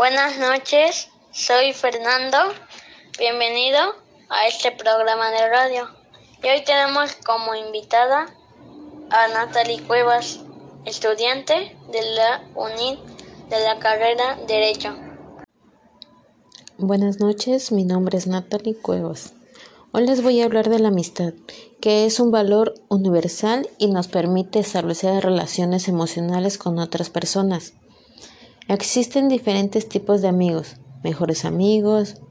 Buenas noches, soy Fernando. Bienvenido a este programa de radio. Y hoy tenemos como invitada a Natalie Cuevas, estudiante de la UNID de la carrera Derecho. Buenas noches, mi nombre es Natalie Cuevas. Hoy les voy a hablar de la amistad, que es un valor universal y nos permite establecer relaciones emocionales con otras personas. Existen diferentes tipos de amigos, mejores amigos,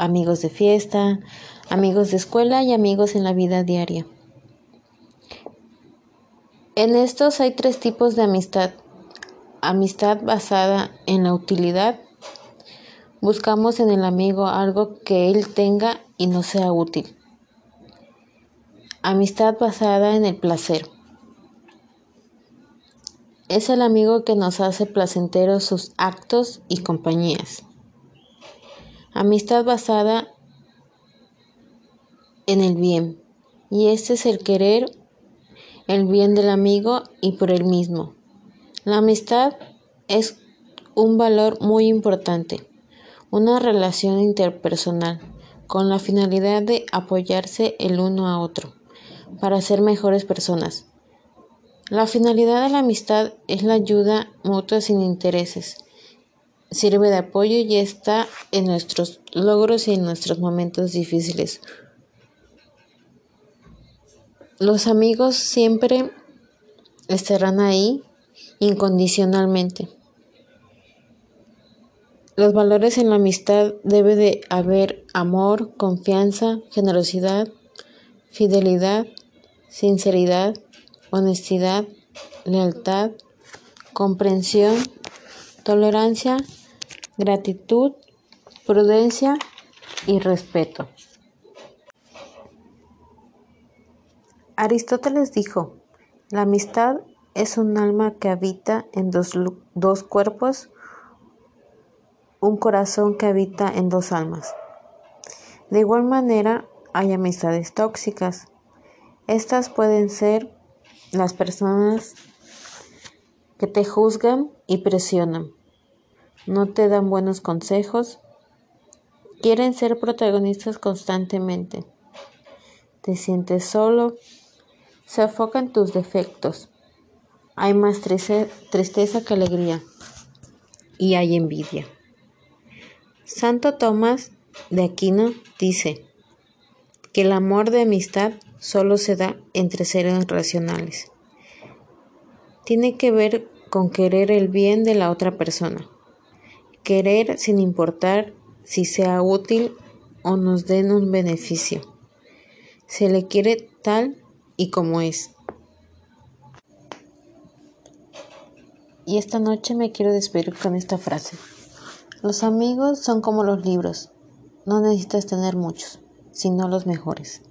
amigos de fiesta, amigos de escuela y amigos en la vida diaria. En estos hay tres tipos de amistad. Amistad basada en la utilidad. Buscamos en el amigo algo que él tenga y no sea útil. Amistad basada en el placer. Es el amigo que nos hace placenteros sus actos y compañías. Amistad basada en el bien. Y este es el querer el bien del amigo y por él mismo. La amistad es un valor muy importante, una relación interpersonal con la finalidad de apoyarse el uno a otro para ser mejores personas. La finalidad de la amistad es la ayuda mutua sin intereses. Sirve de apoyo y está en nuestros logros y en nuestros momentos difíciles. Los amigos siempre estarán ahí incondicionalmente. Los valores en la amistad debe de haber amor, confianza, generosidad, fidelidad, sinceridad, honestidad, lealtad, comprensión, tolerancia, gratitud, prudencia y respeto. Aristóteles dijo, la amistad es un alma que habita en dos, dos cuerpos, un corazón que habita en dos almas. De igual manera, hay amistades tóxicas. Estas pueden ser las personas que te juzgan y presionan, no te dan buenos consejos, quieren ser protagonistas constantemente, te sientes solo, se enfoca en tus defectos, hay más tristeza que alegría. Y hay envidia. Santo Tomás de Aquino dice que el amor de amistad solo se da entre seres racionales. Tiene que ver con querer el bien de la otra persona. Querer sin importar si sea útil o nos den un beneficio. Se le quiere tal y como es. Y esta noche me quiero despedir con esta frase. Los amigos son como los libros. No necesitas tener muchos, sino los mejores.